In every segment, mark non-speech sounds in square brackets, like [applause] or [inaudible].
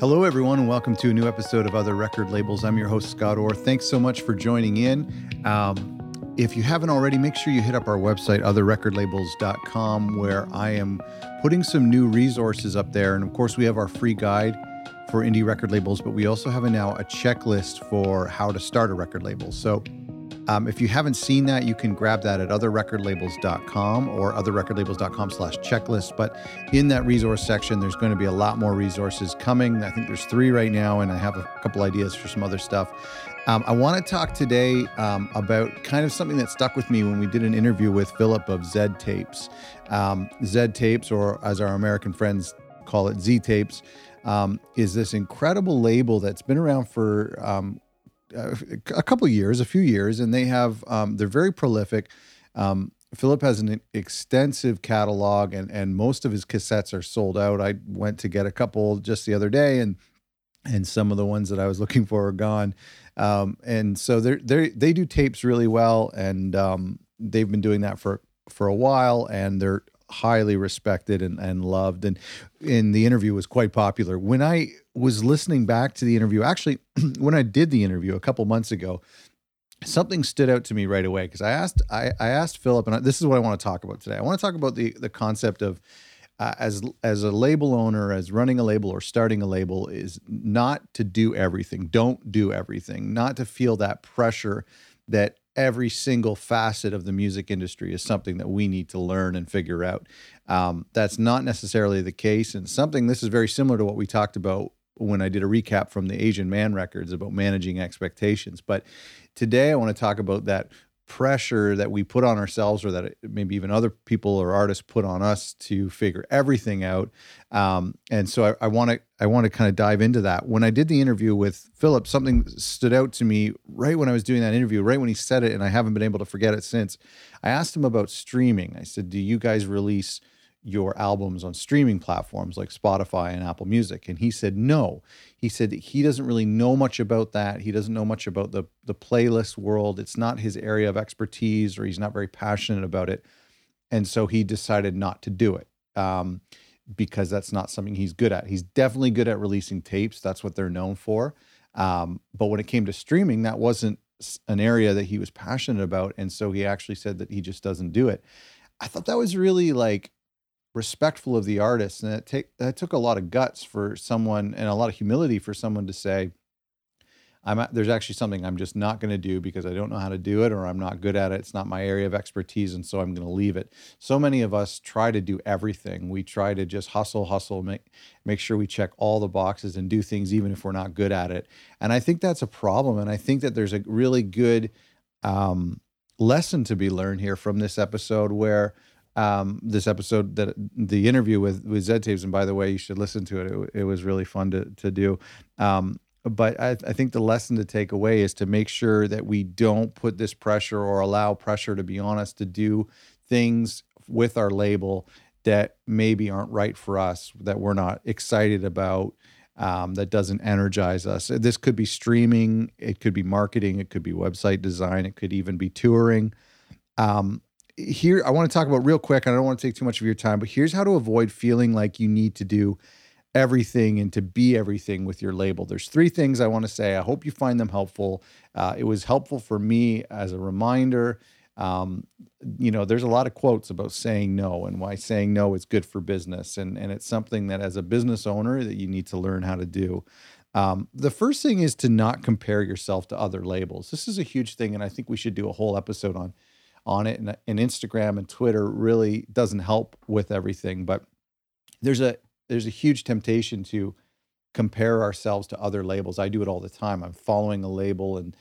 Hello, everyone, and welcome to a new episode of Other Record Labels. I'm your host, Scott Orr. Thanks so much for joining in. Um, if you haven't already, make sure you hit up our website, otherrecordlabels.com, where I am putting some new resources up there. And of course, we have our free guide for indie record labels, but we also have a, now a checklist for how to start a record label. So um, if you haven't seen that, you can grab that at otherrecordlabels.com or otherrecordlabels.com slash checklist. But in that resource section, there's going to be a lot more resources coming. I think there's three right now, and I have a couple ideas for some other stuff. Um, I want to talk today um, about kind of something that stuck with me when we did an interview with Philip of Zed Tapes. Um, Zed Tapes, or as our American friends call it, Z Tapes, um, is this incredible label that's been around for um, a couple years, a few years, and they have um, they're very prolific. Um, Philip has an extensive catalog, and and most of his cassettes are sold out. I went to get a couple just the other day, and and some of the ones that I was [laughs] looking for are gone. Um, and so they they they do tapes really well, and um, they've been doing that for for a while, and they're highly respected and, and loved. And in the interview was quite popular. When I was listening back to the interview, actually, [clears throat] when I did the interview a couple months ago, something stood out to me right away because I asked I, I asked Philip, and I, this is what I want to talk about today. I want to talk about the the concept of uh, as as a label owner, as running a label or starting a label, is not to do everything. Don't do everything. Not to feel that pressure that every single facet of the music industry is something that we need to learn and figure out. Um, that's not necessarily the case, and something this is very similar to what we talked about when I did a recap from the Asian Man records about managing expectations. But today I want to talk about that pressure that we put on ourselves or that maybe even other people or artists put on us to figure everything out. Um, and so i want to i want to kind of dive into that. When i did the interview with philip something stood out to me right when i was doing that interview right when he said it and i haven't been able to forget it since. I asked him about streaming. I said do you guys release your albums on streaming platforms like Spotify and Apple Music? And he said no. He said he doesn't really know much about that. He doesn't know much about the the playlist world. It's not his area of expertise, or he's not very passionate about it. And so he decided not to do it um, because that's not something he's good at. He's definitely good at releasing tapes. That's what they're known for. Um, but when it came to streaming, that wasn't an area that he was passionate about. And so he actually said that he just doesn't do it. I thought that was really like respectful of the artist and it take that took a lot of guts for someone and a lot of humility for someone to say i'm there's actually something i'm just not going to do because i don't know how to do it or i'm not good at it. It's not my area of expertise and so i'm going to leave it. So many of us try to do everything. We try to just hustle hustle make make sure we check all the boxes and do things even if we're not good at it. And i think that's a problem and i think that there's a really good um, lesson to be learned here from this episode where um, this episode that the interview with with Zed Tapes, and by the way, you should listen to it. It, it was really fun to to do. Um, but I, I, think the lesson to take away is to make sure that we don't put this pressure or allow pressure to be on us to do things with our label that maybe aren't right for us, that we're not excited about, um, that doesn't energize us. This could be streaming, it could be marketing, it could be website design, it could even be touring. Um, here I want to talk about real quick. I don't want to take too much of your time, but here's how to avoid feeling like you need to do everything and to be everything with your label. There's three things I want to say. I hope you find them helpful. Uh, it was helpful for me as a reminder. Um, you know, there's a lot of quotes about saying no and why saying no is good for business, and and it's something that as a business owner that you need to learn how to do. Um, the first thing is to not compare yourself to other labels. This is a huge thing, and I think we should do a whole episode on on it. And, and Instagram and Twitter really doesn't help with everything. But there's a there's a huge temptation to compare ourselves to other labels. I do it all the time. I'm following a label and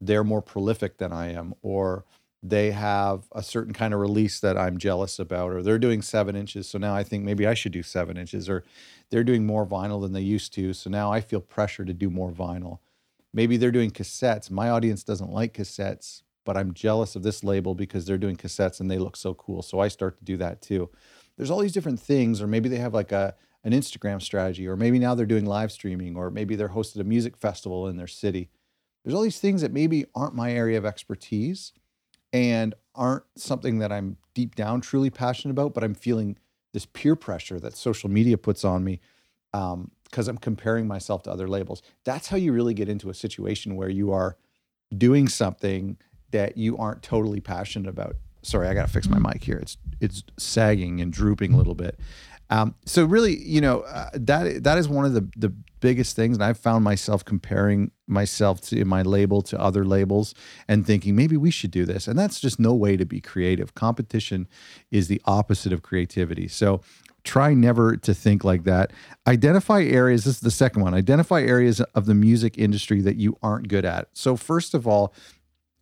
they're more prolific than I am, or they have a certain kind of release that I'm jealous about, or they're doing seven inches. So now I think maybe I should do seven inches, or they're doing more vinyl than they used to. So now I feel pressure to do more vinyl. Maybe they're doing cassettes. My audience doesn't like cassettes, but I'm jealous of this label because they're doing cassettes and they look so cool. So I start to do that too. There's all these different things, or maybe they have like a an Instagram strategy, or maybe now they're doing live streaming, or maybe they're hosted a music festival in their city. There's all these things that maybe aren't my area of expertise and aren't something that I'm deep down truly passionate about, but I'm feeling this peer pressure that social media puts on me. Um, because I'm comparing myself to other labels. That's how you really get into a situation where you are doing something that you aren't totally passionate about. Sorry, I got to fix my mic here. It's it's sagging and drooping a little bit. Um, so really, you know, uh, that that is one of the the biggest things, and I've found myself comparing myself to my label to other labels and thinking maybe we should do this, and that's just no way to be creative. Competition is the opposite of creativity. So try never to think like that. Identify areas. This is the second one. Identify areas of the music industry that you aren't good at. So first of all,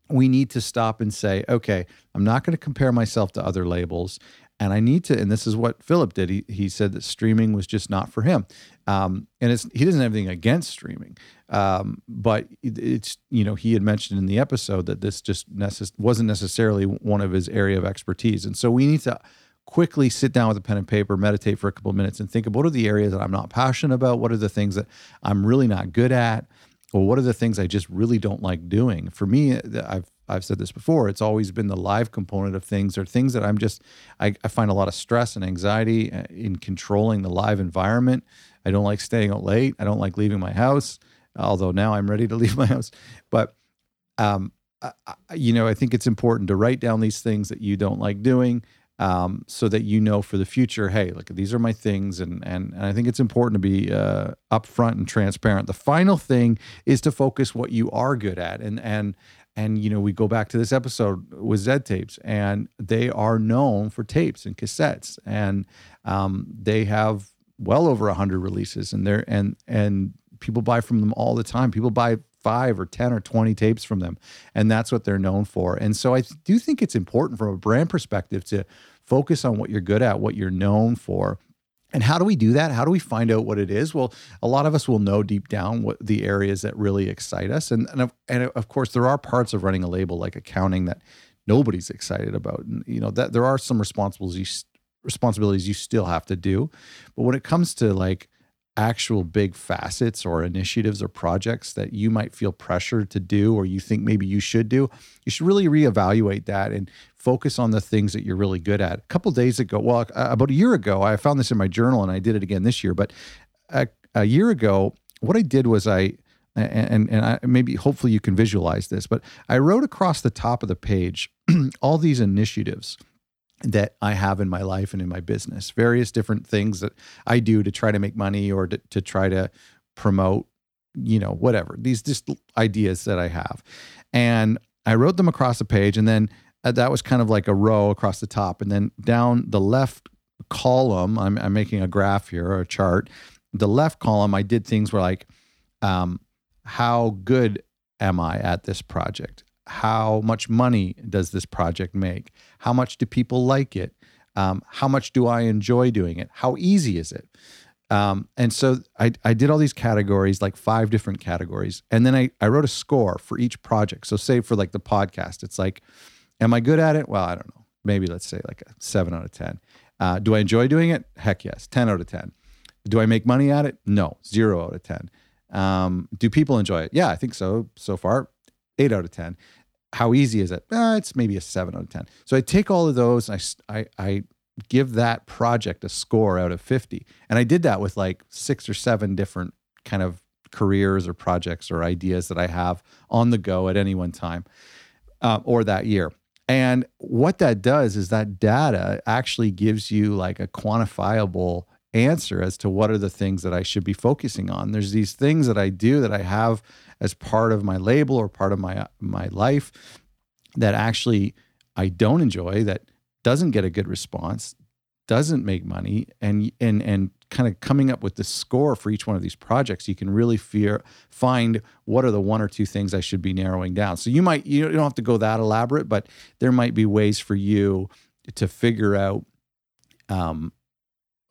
we need to stop and say, okay, I'm not going to compare myself to other labels. And I need to, and this is what Philip did. He, he said that streaming was just not for him. Um, and it's, he doesn't have anything against streaming. Um, but it's, you know, he had mentioned in the episode that this just necess- wasn't necessarily one of his area of expertise. And so we need to quickly sit down with a pen and paper, meditate for a couple of minutes and think of what are the areas that I'm not passionate about? What are the things that I'm really not good at? Or what are the things I just really don't like doing? For me, I've I've said this before. It's always been the live component of things, or things that I'm just I, I find a lot of stress and anxiety uh, in controlling the live environment. I don't like staying out late. I don't like leaving my house. Although now I'm ready to [laughs] leave my house, but um, I, you know, I think it's important to write down these things that you don't like doing um, so that you know for the future, hey, look, these are my things, and and, and I think it's important to be uh, upfront and transparent. The final thing is to focus what you are good at, and and and you know we go back to this episode with Z tapes, and they are known for tapes and cassettes, and um, they have well over hundred releases, and they're and and people buy from them all the time. People buy five or 10 or 20 tapes from them. And that's what they're known for. And so I do think it's important from a brand perspective to focus on what you're good at, what you're known for. And how do we do that? How do we find out what it is? Well, a lot of us will know deep down what the areas that really excite us. And, and, of, and of course, there are parts of running a label like accounting that nobody's excited about. And, you know, that there are some responsibilities responsibilities you still have to do. But when it comes to like actual big facets or initiatives or projects that you might feel pressured to do or you think maybe you should do, you should really reevaluate that and focus on the things that you're really good at. A couple days ago, well, about a year ago, I found this in my journal and I did it again this year, but a, a year ago, what I did was I and and I, maybe hopefully you can visualize this, but I wrote across the top of the page [clears throat] all these initiatives that I have in my life and in my business, various different things that I do to try to make money or to, to try to promote, you know, whatever, these just ideas that I have. And I wrote them across the page and then uh, that was kind of like a row across the top. And then down the left column, I'm, I'm making a graph here or a chart. The left column, I did things where like, um, how good am I at this project? How much money does this project make? How much do people like it? Um, how much do I enjoy doing it? How easy is it? Um, and so I, I did all these categories, like five different categories. And then I, I wrote a score for each project. So, say for like the podcast, it's like, am I good at it? Well, I don't know. Maybe let's say like a seven out of 10. Uh, do I enjoy doing it? Heck yes, 10 out of 10. Do I make money at it? No, zero out of 10. Um, do people enjoy it? Yeah, I think so. So far, eight out of 10. How easy is it? Uh, it's maybe a seven out of 10. So I take all of those and I, I, I give that project a score out of 50. And I did that with like six or seven different kind of careers or projects or ideas that I have on the go at any one time uh, or that year. And what that does is that data actually gives you like a quantifiable answer as to what are the things that I should be focusing on. There's these things that I do that I have as part of my label or part of my my life that actually I don't enjoy that doesn't get a good response, doesn't make money and and and kind of coming up with the score for each one of these projects, you can really fear find what are the one or two things I should be narrowing down. So you might you don't have to go that elaborate, but there might be ways for you to figure out um,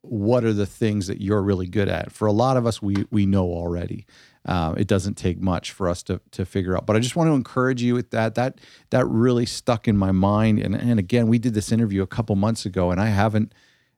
what are the things that you're really good at. For a lot of us, we we know already. Uh, it doesn't take much for us to to figure out. But I just want to encourage you with that. That that really stuck in my mind. And and again, we did this interview a couple months ago, and I haven't.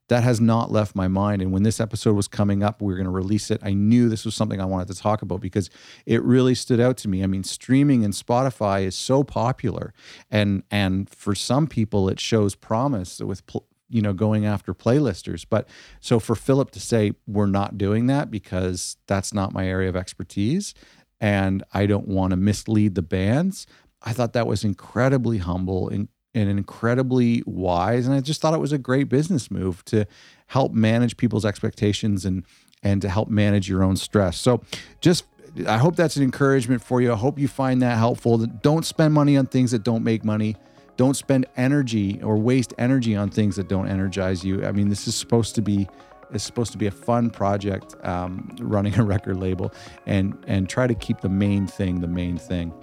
That has not left my mind. And when this episode was coming up, we were going to release it. I knew this was something I wanted to talk about because it really stood out to me. I mean, streaming and Spotify is so popular, and and for some people, it shows promise with you know going after playlisters but so for philip to say we're not doing that because that's not my area of expertise and i don't want to mislead the bands i thought that was incredibly humble and, and incredibly wise and i just thought it was a great business move to help manage people's expectations and and to help manage your own stress so just I hope that's an encouragement for you. I hope you find that helpful. Don't spend money on things that don't make money. Don't spend energy or waste energy on things that don't energize you. I mean, this is supposed to be it's supposed to be a fun project um, running a record label and and try to keep the main thing the main thing.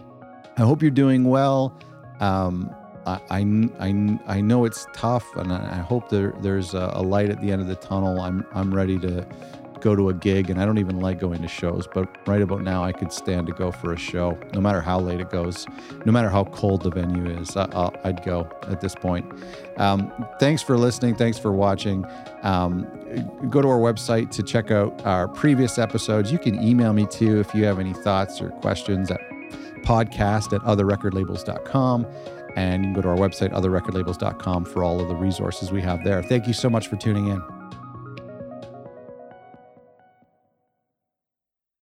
I hope you're doing well. Um, I, I, I, I know it's tough, and I hope there, there's a, a light at the end of the tunnel. I'm I'm ready to go to a gig, and I don't even like going to shows, but right about now, I could stand to go for a show, no matter how late it goes, no matter how cold the venue is. I, would go at this point. Um, thanks for listening. Thanks for watching. Um, go to our website to check out our previous episodes. You can email me too if you have any thoughts or questions at podcast at otherrecordlabels.com. And you can go to our website, otherrecordlabels.com, for all of the resources we have there. Thank you so much for tuning in.